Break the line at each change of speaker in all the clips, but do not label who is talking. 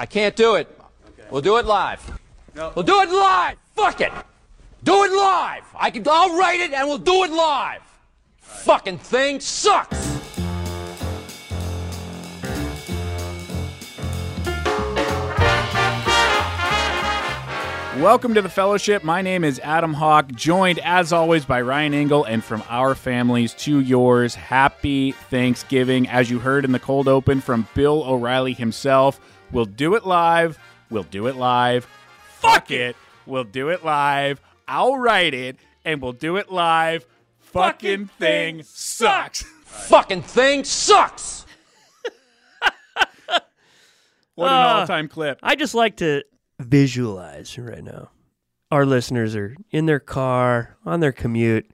I can't do it. We'll do it live.
No.
We'll do it live. Fuck it. Do it live. I can. I'll write it and we'll do it live. Fucking thing sucks.
Welcome to the fellowship. My name is Adam Hawk, joined as always by Ryan Engle, and from our families to yours, happy Thanksgiving. As you heard in the cold open from Bill O'Reilly himself, we'll do it live. We'll do it live. Fuck it. We'll do it live. I'll write it, and we'll do it live. Fucking thing sucks.
Fucking thing sucks.
What an
Ah.
all-time clip.
I just like to visualize right now. Our listeners are in their car, on their commute,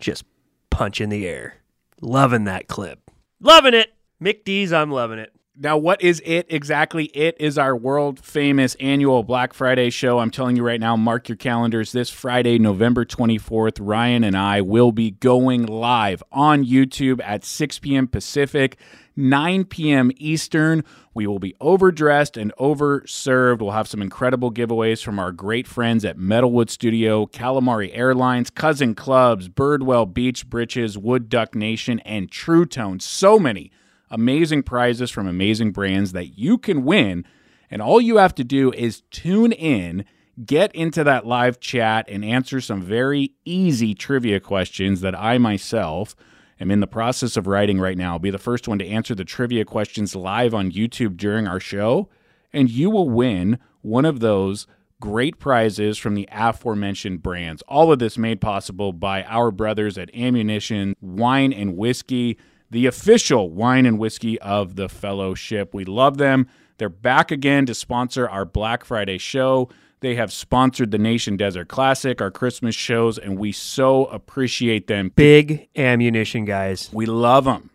just punch in the air. Loving that clip. Loving it. Mick D's, I'm loving it.
Now, what is it exactly? It is our world famous annual Black Friday show. I'm telling you right now, mark your calendars. This Friday, November 24th, Ryan and I will be going live on YouTube at 6 p.m. Pacific, 9 p.m. Eastern. We will be overdressed and overserved. We'll have some incredible giveaways from our great friends at Metalwood Studio, Calamari Airlines, Cousin Clubs, Birdwell Beach Britches, Wood Duck Nation, and True Tone. So many amazing prizes from amazing brands that you can win. And all you have to do is tune in, get into that live chat, and answer some very easy trivia questions that I myself am in the process of writing right now. I'll be the first one to answer the trivia questions live on YouTube during our show. And you will win one of those great prizes from the aforementioned brands. All of this made possible by our brothers at Ammunition Wine and Whiskey the official wine and whiskey of the fellowship. We love them. They're back again to sponsor our Black Friday show. They have sponsored the Nation Desert Classic, our Christmas shows, and we so appreciate them.
Big ammunition guys.
We love them.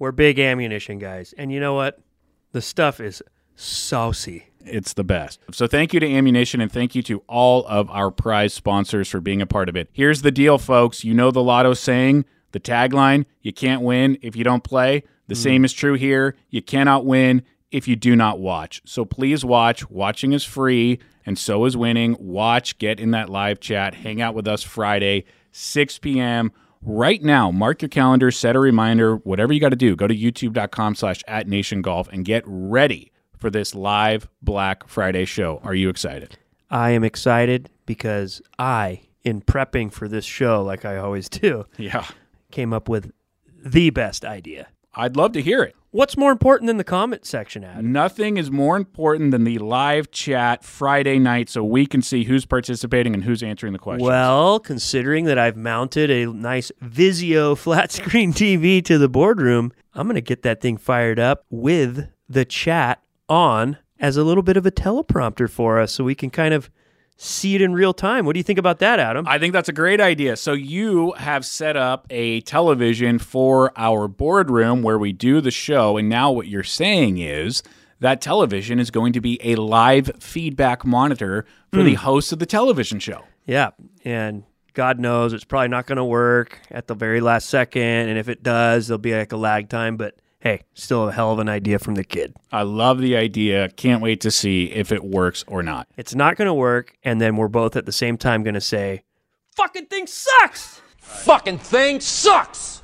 We're big ammunition guys. And you know what? The stuff is saucy.
It's the best. So thank you to Ammunition and thank you to all of our prize sponsors for being a part of it. Here's the deal, folks. You know the lotto saying, the tagline, you can't win if you don't play. The hmm. same is true here. You cannot win if you do not watch. So please watch. Watching is free and so is winning. Watch, get in that live chat, hang out with us Friday, 6 p.m. Right now, mark your calendar, set a reminder, whatever you got to do. Go to youtube.com slash at nation golf and get ready for this live Black Friday show. Are you excited?
I am excited because I, in prepping for this show, like I always do,
Yeah.
Came up with the best idea.
I'd love to hear it.
What's more important than the comment section, Adam?
Nothing is more important than the live chat Friday night so we can see who's participating and who's answering the questions.
Well, considering that I've mounted a nice Vizio flat screen TV to the boardroom, I'm going to get that thing fired up with the chat on as a little bit of a teleprompter for us so we can kind of see it in real time. What do you think about that, Adam?
I think that's a great idea. So you have set up a television for our boardroom where we do the show, and now what you're saying is that television is going to be a live feedback monitor for the hmm. host of the television show.
yeah. And God knows it's probably not going to work at the very last second. And if it does, there'll be like a lag time. But hey, still a hell of an idea from the kid.
I love the idea. Can't wait to see if it works or not.
It's not going to work. And then we're both at the same time going to say, fucking thing sucks.
Fucking thing sucks.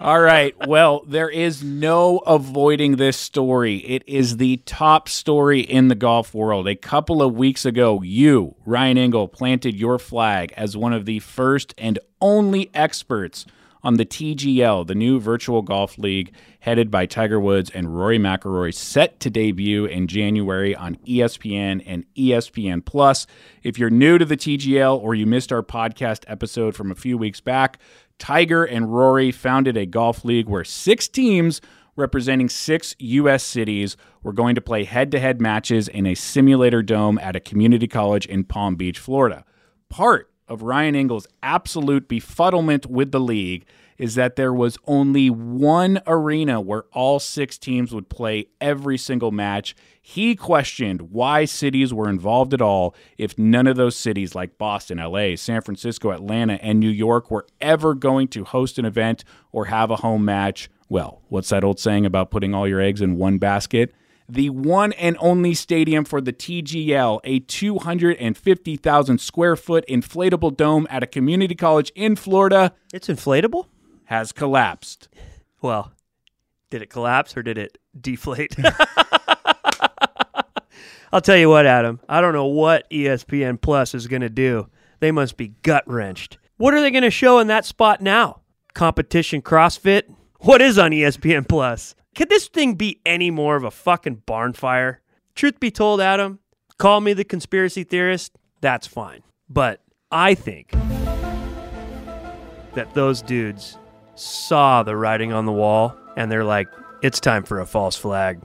All right. Well, there is no avoiding this story. It is the top story in the golf world. A couple of weeks ago, you, Ryan Engle, planted your flag as one of the first and only experts on the TGL, the new virtual golf league headed by Tiger Woods and Rory McIlroy, set to debut in January on ESPN and ESPN Plus. If you're new to the TGL or you missed our podcast episode from a few weeks back, Tiger and Rory founded a golf league where six teams representing six U.S. cities were going to play head to head matches in a simulator dome at a community college in Palm Beach, Florida. Part of Ryan Engle's absolute befuddlement with the league is that there was only one arena where all six teams would play every single match. He questioned why cities were involved at all if none of those cities, like Boston, LA, San Francisco, Atlanta, and New York, were ever going to host an event or have a home match. Well, what's that old saying about putting all your eggs in one basket? The one and only stadium for the TGL, a 250,000 square foot inflatable dome at a community college in Florida,
It's inflatable?
has collapsed.
Well, did it collapse or did it deflate? I'll tell you what, Adam. I don't know what ESPN Plus is going to do. They must be gut wrenched. What are they going to show in that spot now? Competition CrossFit? What is on ESPN Plus? Could this thing be any more of a fucking barn fire? Truth be told, Adam, call me the conspiracy theorist. That's fine. But I think that those dudes saw the writing on the wall and they're like, it's time for a false flag.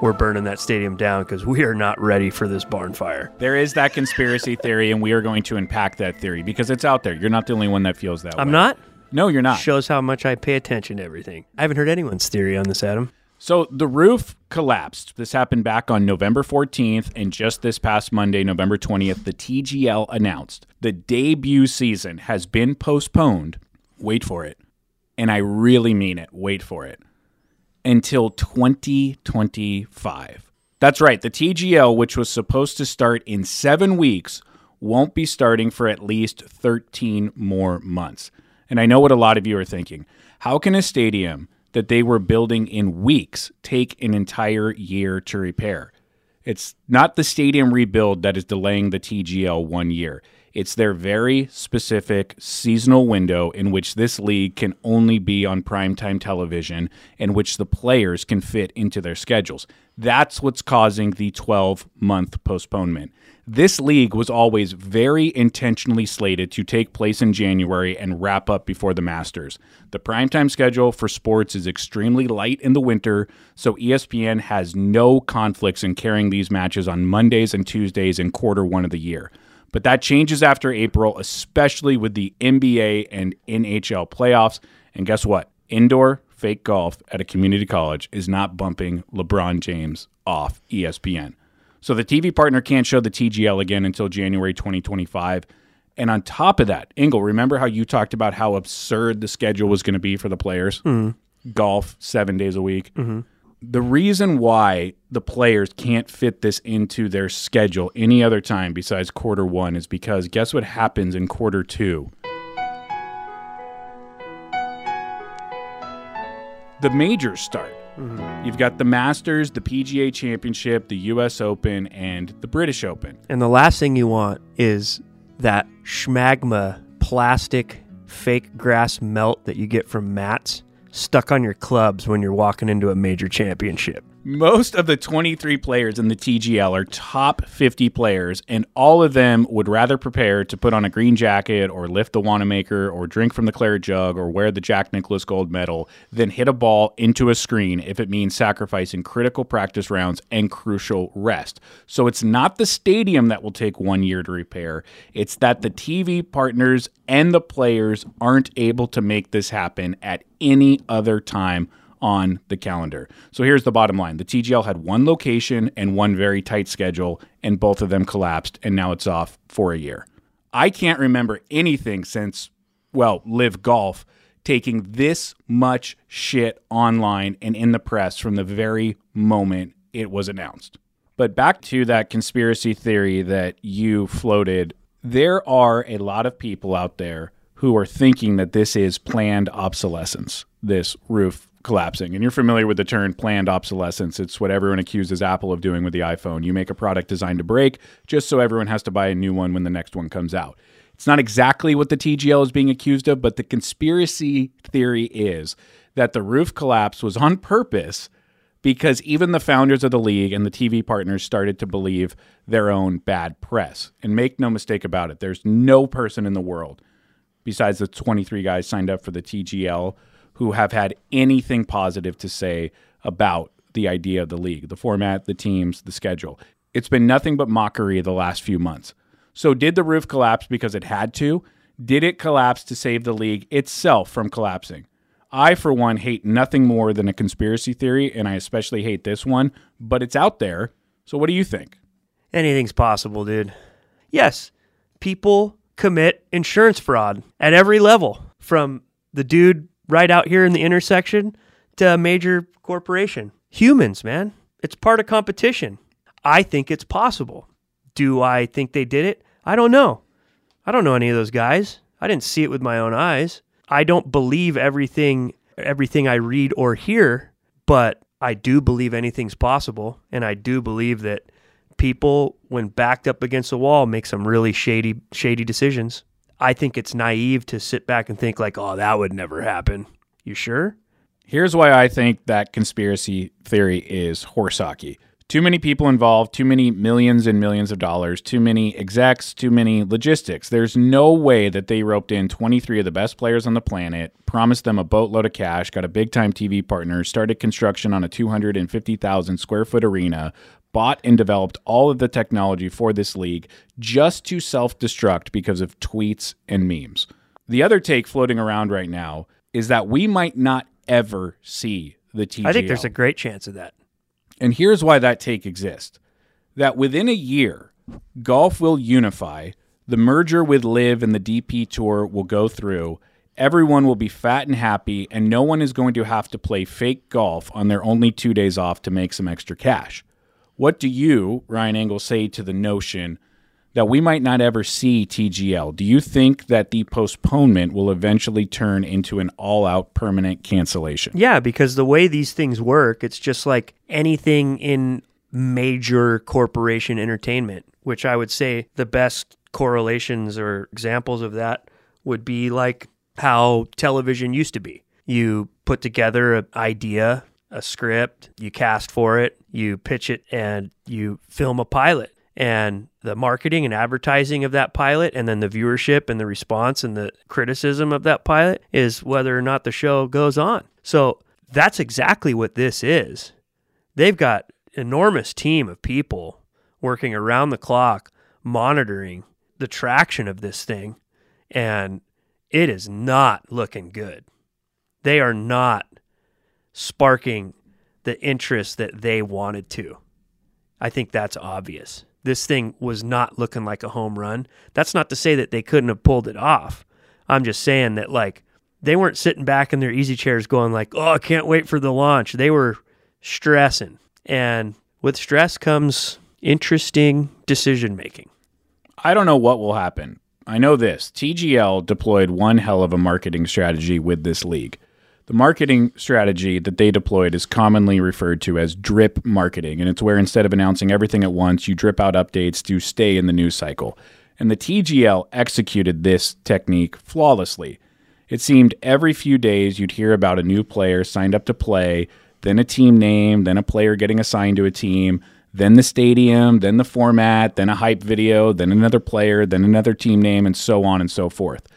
We're burning that stadium down because we are not ready for this barn fire.
There is that conspiracy theory, and we are going to unpack that theory because it's out there. You're not the only one that feels that way.
I'm not?
No, you're not.
Shows how much I pay attention to everything. I haven't heard anyone's theory on this, Adam.
So the roof collapsed. This happened back on November 14th, and just this past Monday, November 20th, the TGL announced the debut season has been postponed. Wait for it. And I really mean it. Wait for it. Until 2025. That's right. The TGL, which was supposed to start in seven weeks, won't be starting for at least 13 more months. And I know what a lot of you are thinking. How can a stadium that they were building in weeks take an entire year to repair? It's not the stadium rebuild that is delaying the TGL one year. It's their very specific seasonal window in which this league can only be on primetime television and which the players can fit into their schedules. That's what's causing the 12 month postponement. This league was always very intentionally slated to take place in January and wrap up before the Masters. The primetime schedule for sports is extremely light in the winter, so ESPN has no conflicts in carrying these matches on Mondays and Tuesdays in quarter one of the year. But that changes after April, especially with the NBA and NHL playoffs. And guess what? Indoor fake golf at a community college is not bumping LeBron James off ESPN. So the TV partner can't show the TGL again until January 2025. And on top of that, Engle, remember how you talked about how absurd the schedule was going to be for the players? Mm-hmm. Golf seven days a week. Mm-hmm. The reason why the players can't fit this into their schedule any other time besides quarter one is because guess what happens in quarter two? The majors start. Mm-hmm. You've got the Masters, the PGA Championship, the US Open, and the British Open.
And the last thing you want is that schmagma plastic fake grass melt that you get from mats stuck on your clubs when you're walking into a major championship.
Most of the 23 players in the TGL are top 50 players, and all of them would rather prepare to put on a green jacket or lift the Wanamaker or drink from the claret jug or wear the Jack Nicklaus gold medal than hit a ball into a screen if it means sacrificing critical practice rounds and crucial rest. So it's not the stadium that will take one year to repair, it's that the TV partners and the players aren't able to make this happen at any other time on the calendar. So here's the bottom line the TGL had one location and one very tight schedule, and both of them collapsed, and now it's off for a year. I can't remember anything since, well, LIV Golf taking this much shit online and in the press from the very moment it was announced. But back to that conspiracy theory that you floated, there are a lot of people out there who are thinking that this is planned obsolescence, this roof collapsing. And you're familiar with the term planned obsolescence. It's what everyone accuses Apple of doing with the iPhone. You make a product designed to break just so everyone has to buy a new one when the next one comes out. It's not exactly what the TGL is being accused of, but the conspiracy theory is that the roof collapse was on purpose because even the founders of the league and the TV partners started to believe their own bad press. And make no mistake about it, there's no person in the world besides the 23 guys signed up for the TGL who have had anything positive to say about the idea of the league, the format, the teams, the schedule. It's been nothing but mockery the last few months. So, did the roof collapse because it had to? Did it collapse to save the league itself from collapsing? I, for one, hate nothing more than a conspiracy theory, and I especially hate this one, but it's out there. So, what do you think?
Anything's possible, dude. Yes, people commit insurance fraud at every level, from the dude right out here in the intersection to a major corporation. humans, man. It's part of competition. I think it's possible. Do I think they did it? I don't know. I don't know any of those guys. I didn't see it with my own eyes. I don't believe everything everything I read or hear, but I do believe anything's possible and I do believe that people when backed up against a wall make some really shady shady decisions. I think it's naive to sit back and think like, "Oh, that would never happen." You sure?
Here's why I think that conspiracy theory is horse hockey. Too many people involved, too many millions and millions of dollars, too many execs, too many logistics. There's no way that they roped in 23 of the best players on the planet, promised them a boatload of cash, got a big time TV partner, started construction on a 250,000 square foot arena, bought and developed all of the technology for this league just to self destruct because of tweets and memes. The other take floating around right now is that we might not ever see the TGL.
I think there's a great chance of that.
And here's why that take exists that within a year, golf will unify, the merger with LIV and the DP Tour will go through. Everyone will be fat and happy, and no one is going to have to play fake golf on their only two days off to make some extra cash. What do you, Ryan Engle, say to the notion that we might not ever see TGL? Do you think that the postponement will eventually turn into an all out permanent cancellation?
Yeah, because the way these things work, it's just like anything in major corporation entertainment, which I would say the best correlations or examples of that would be like how television used to be. You put together an idea, a script, you cast for it, you pitch it, and you film a pilot. And the marketing and advertising of that pilot, and then the viewership and the response and the criticism of that pilot is whether or not the show goes on. So that's exactly what this is. They've got enormous team of people working around the clock monitoring the traction of this thing and it is not looking good. They are not sparking the interest that they wanted to. I think that's obvious. This thing was not looking like a home run. That's not to say that they couldn't have pulled it off. I'm just saying that like they weren't sitting back in their easy chairs going like, "Oh, I can't wait for the launch." They were stressing. And with stress comes interesting decision making.
I don't know what will happen. I know this TGL deployed one hell of a marketing strategy with this league. The marketing strategy that they deployed is commonly referred to as drip marketing, and it's where instead of announcing everything at once, you drip out updates to stay in the news cycle. And the TGL executed this technique flawlessly. It seemed every few days you'd hear about a new player signed up to play, then a team name, then a player getting assigned to a team, then the stadium, then the format, then a hype video, then another player, then another team name, and so on and so forth.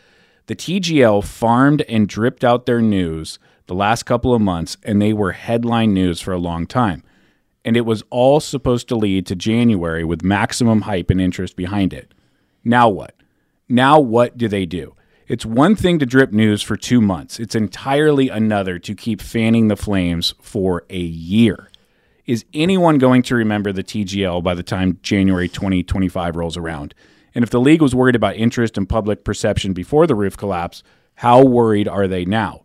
The TGL farmed and dripped out their news the last couple of months, and they were headline news for a long time. And it was all supposed to lead to January with maximum hype and interest behind it. Now what? Now what do they do? It's one thing to drip news for two months, it's entirely another to keep fanning the flames for a year. Is anyone going to remember the TGL by the time January 2025 rolls around? And if the league was worried about interest and public perception before the roof collapse, how worried are they now?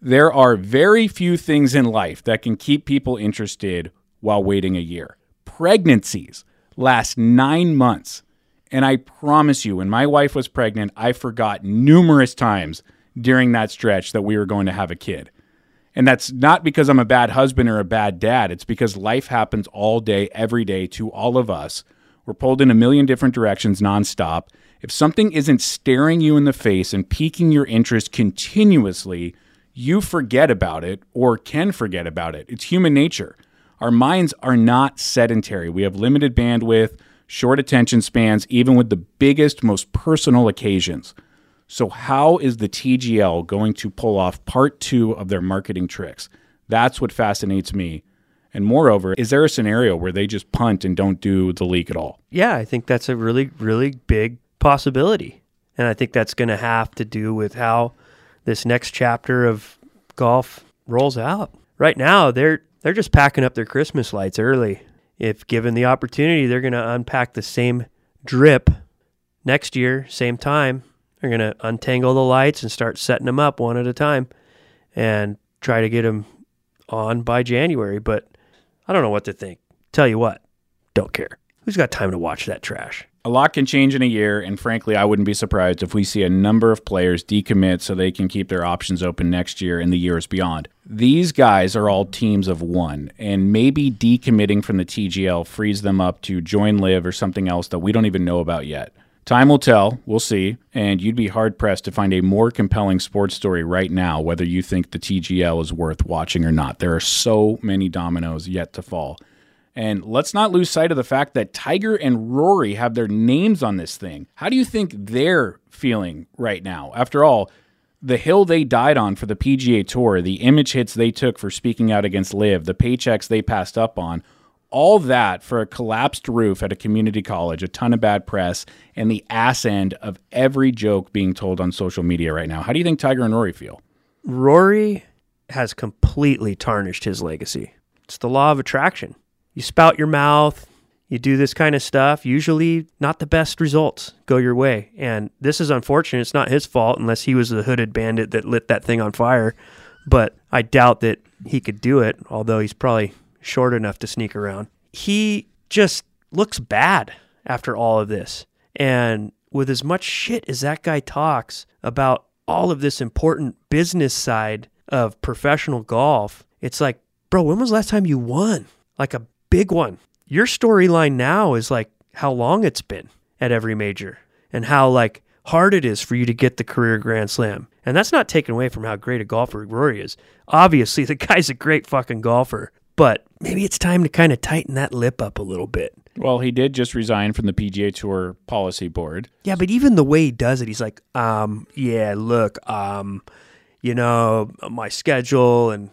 There are very few things in life that can keep people interested while waiting a year. Pregnancies last nine months. And I promise you, when my wife was pregnant, I forgot numerous times during that stretch that we were going to have a kid. And that's not because I'm a bad husband or a bad dad. It's because life happens all day, every day to all of us. We're pulled in a million different directions nonstop. If something isn't staring you in the face and piquing your interest continuously, you forget about it or can forget about it. It's human nature. Our minds are not sedentary. We have limited bandwidth, short attention spans, even with the biggest, most personal occasions. So, how is the TGL going to pull off part two of their marketing tricks? That's what fascinates me. And moreover, is there a scenario where they just punt and don't do the leak at all?
Yeah, I think that's a really, really big possibility. And I think that's going to have to do with how this next chapter of golf rolls out. Right now, they're they're just packing up their Christmas lights early. If given the opportunity, they're going to unpack the same drip next year, same time. They're going to untangle the lights and start setting them up one at a time and try to get them on by January, but I don't know what to think. Tell you what, don't care. Who's got time to watch that trash?
A lot can change in a year, and frankly, I wouldn't be surprised if we see a number of players decommit so they can keep their options open next year and the years beyond. These guys are all teams of one, and maybe decommitting from the TGL frees them up to join LIV or something else that we don't even know about yet. Time will tell, we'll see, and you'd be hard pressed to find a more compelling sports story right now, whether you think the TGL is worth watching or not. There are so many dominoes yet to fall. And let's not lose sight of the fact that Tiger and Rory have their names on this thing. How do you think they're feeling right now? After all, the hill they died on for the PGA Tour, the image hits they took for speaking out against LIV, the paychecks they passed up on, all that for a collapsed roof at a community college, a ton of bad press, and the ass end of every joke being told on social media right now. How do you think Tiger and Rory feel?
Rory has completely tarnished his legacy. It's the law of attraction you spout your mouth, you do this kind of stuff, usually not the best results go your way. And this is unfortunate. It's not his fault unless he was the hooded bandit that lit that thing on fire. But I doubt that he could do it, although he's probably short enough to sneak around. He just looks bad after all of this. And with as much shit as that guy talks about all of this important business side of professional golf, it's like, bro, when was the last time you won? Like a big one. Your storyline now is like how long it's been at every major and how like hard it is for you to get the career grand slam. And that's not taken away from how great a golfer Rory is. Obviously, the guy's a great fucking golfer, but maybe it's time to kind of tighten that lip up a little bit.
Well, he did just resign from the PGA Tour policy board.
Yeah, but even the way he does it, he's like, um, yeah, look, um, you know, my schedule and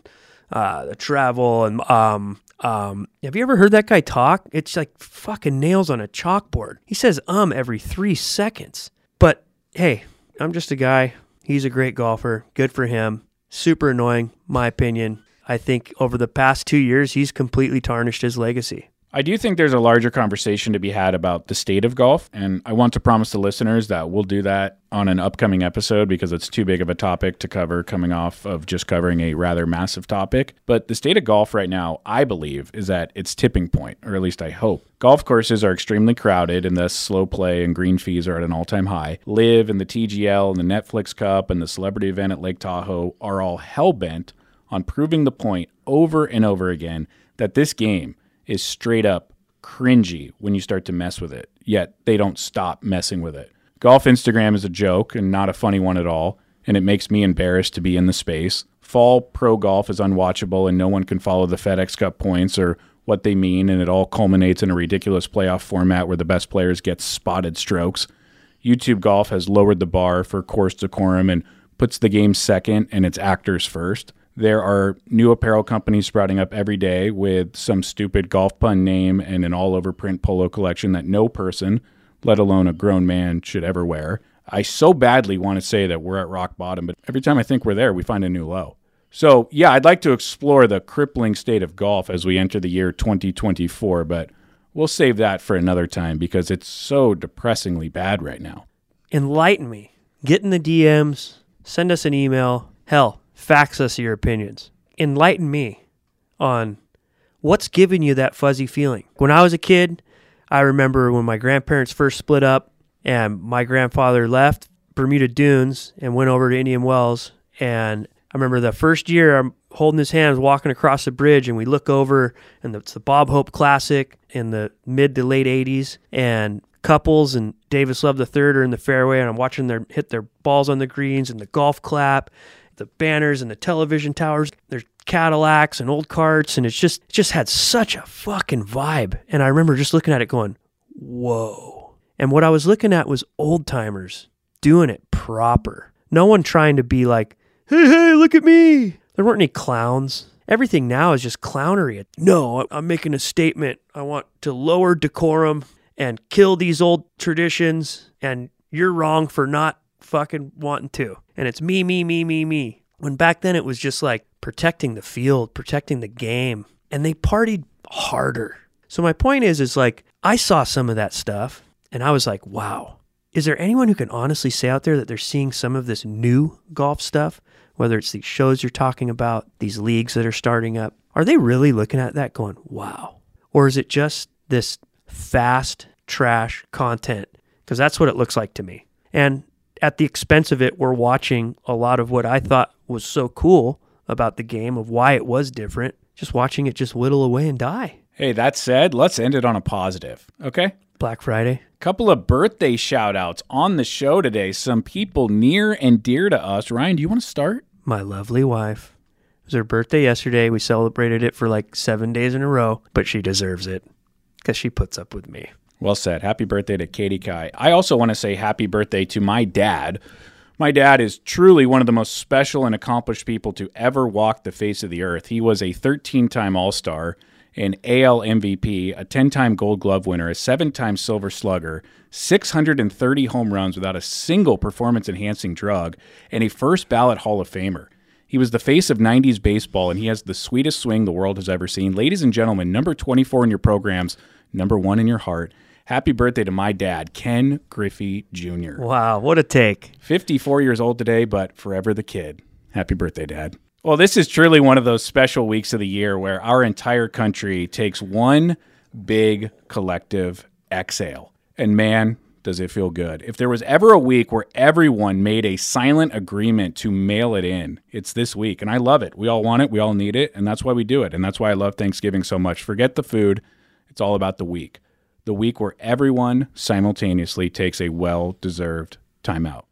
uh, the travel and um, um, have you ever heard that guy talk? It's like fucking nails on a chalkboard. He says um every three seconds. But hey, I'm just a guy. He's a great golfer. Good for him. Super annoying, my opinion. I think over the past two years, he's completely tarnished his legacy.
I do think there's a larger conversation to be had about the state of golf. And I want to promise the listeners that we'll do that on an upcoming episode because it's too big of a topic to cover coming off of just covering a rather massive topic. But the state of golf right now, I believe, is at its tipping point, or at least I hope. Golf courses are extremely crowded, and thus slow play and green fees are at an all time high. LIV and the TGL and the Netflix Cup and the celebrity event at Lake Tahoe are all hell bent on proving the point over and over again that this game is straight up cringy when you start to mess with it, yet they don't stop messing with it. Golf Instagram is a joke and not a funny one at all, and it makes me embarrassed to be in the space. Fall pro golf is unwatchable, and no one can follow the FedEx Cup points or what they mean, and it all culminates in a ridiculous playoff format where the best players get spotted strokes. YouTube Golf has lowered the bar for course decorum and puts the game second and its actors first. There are new apparel companies sprouting up every day with some stupid golf pun name and an all over print polo collection that no person, let alone a grown man, should ever wear. I so badly want to say that we're at rock bottom, but every time I think we're there, we find a new low. So, yeah, I'd like to explore the crippling state of golf as we enter the year 2024, but we'll save that for another time because it's so depressingly bad right now.
Enlighten me. Get in the DMs, send us an email. Hell, fax us your opinions. Enlighten me on what's giving you that fuzzy feeling. When I was a kid, I remember when my grandparents first split up and my grandfather left Bermuda Dunes and went over to Indian Wells. And I remember the first year I'm holding his hands, walking across the bridge, and we look over, and it's the Bob Hope Classic in the mid to late 80s. And couples and Davis Love III are in the fairway, and I'm watching them hit their balls on the greens and the golf clap the banners and the television towers. There's Cadillacs and old carts, and it's just it just had such a fucking vibe. And I remember just looking at it, going, "Whoa!" And what I was looking at was old timers doing it proper. No one trying to be like, "Hey, hey, look at me." There weren't any clowns. Everything now is just clownery. No, I'm making a statement. I want to lower decorum and kill these old traditions, and you're wrong for not fucking wanting to. And it's me, me, me, me, me. When back then it was just like protecting the field, protecting the game. And they partied harder. So my point is, is like I saw some of that stuff and I was like, wow. Is there anyone who can honestly say out there that they're seeing some of this new golf stuff whether it's these shows you're talking about, these leagues that are starting up, are they really looking at that going, wow? Or is it just this fast trash content? Because that's what it looks like to me. And at the expense of it, we're watching a lot of what I thought was so cool about the game, of why it was different, just watching it just whittle away and die.
Hey, that said, let's end it on a positive, okay?
Black Friday.
Couple of birthday shout outs on the show today. Some people near and dear to us. Ryan, do you want to start?
My lovely wife. It was her birthday yesterday. We celebrated it for like seven days in a row, but she deserves it because she puts up with me.
Well said. Happy birthday to Katie Kai. I also want to say happy birthday to my dad. My dad is truly one of the most special and accomplished people to ever walk the face of the earth. He was a 13 time All Star, an AL MVP, a 10 time Gold Glove winner, a seven time Silver Slugger, 630 home runs without a single performance enhancing drug, and a first ballot Hall of Famer. He was the face of 90s baseball, and he has the sweetest swing the world has ever seen. Ladies and gentlemen, number 24 in your programs, number one in your heart. Happy birthday to my dad, Ken Griffey Jr.
Wow, what a take.
54 years old today, but forever the kid. Happy birthday, Dad. Well, this is truly one of those special weeks of the year where our entire country takes one big collective exhale. And man, does it feel good. If there was ever a week where everyone made a silent agreement to mail it in, it's this week. And I love it. We all want it, we all need it, and that's why we do it. And that's why I love Thanksgiving so much. Forget the food, it's all about the week. The week where everyone simultaneously takes a well deserved timeout.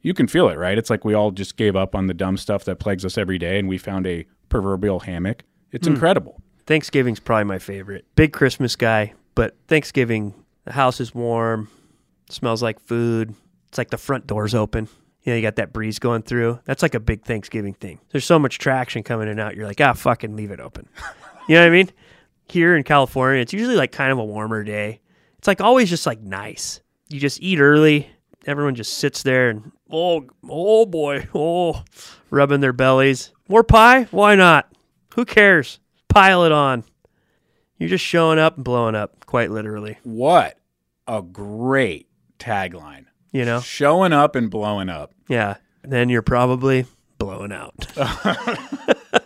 You can feel it, right? It's like we all just gave up on the dumb stuff that plagues us every day and we found a proverbial hammock. It's incredible.
Thanksgiving's probably my favorite. Big Christmas guy, but Thanksgiving, the house is warm, smells like food. It's like the front door's open. You know, you got that breeze going through. That's like a big Thanksgiving thing. There's so much traction coming in and out. You're like, ah, fucking leave it open. you know what I mean? Here in California, it's usually like kind of a warmer day. It's like always just like nice. You just eat early. Everyone just sits there and oh, oh boy, oh, rubbing their bellies. More pie? Why not? Who cares? Pile it on. You're just showing up and blowing up, quite literally.
What a great tagline.
You know?
Showing up and blowing up.
Yeah. Then you're probably blowing out.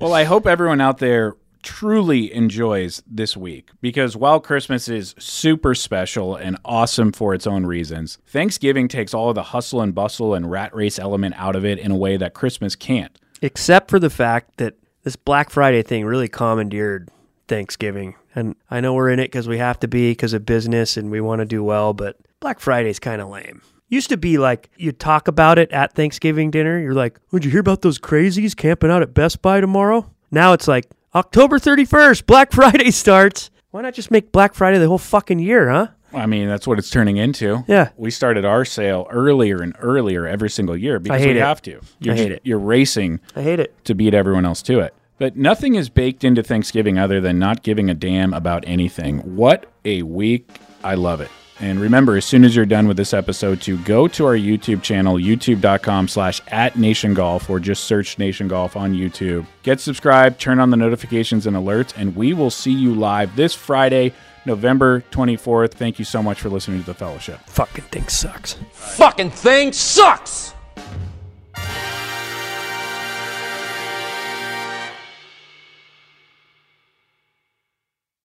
Well, I hope everyone out there truly enjoys this week because while Christmas is super special and awesome for its own reasons, Thanksgiving takes all of the hustle and bustle and rat race element out of it in a way that Christmas can't.
Except for the fact that this Black Friday thing really commandeered Thanksgiving. And I know we're in it because we have to be because of business and we want to do well, but Black Friday's kind of lame. Used to be like you talk about it at Thanksgiving dinner. You're like, "Would you hear about those crazies camping out at Best Buy tomorrow?" Now it's like October 31st, Black Friday starts. Why not just make Black Friday the whole fucking year, huh?
I mean, that's what it's turning into.
Yeah.
We started our sale earlier and earlier every single year because
hate
we
it.
have to. You're,
hate it.
You're racing
I hate it.
to beat everyone else to it. But nothing is baked into Thanksgiving other than not giving a damn about anything. What a week. I love it. And remember, as soon as you're done with this episode, to go to our YouTube channel, youtube.com slash at Nation Golf, or just search Nation Golf on YouTube. Get subscribed, turn on the notifications and alerts, and we will see you live this Friday, November 24th. Thank you so much for listening to the fellowship.
Fucking thing sucks.
Fucking thing sucks!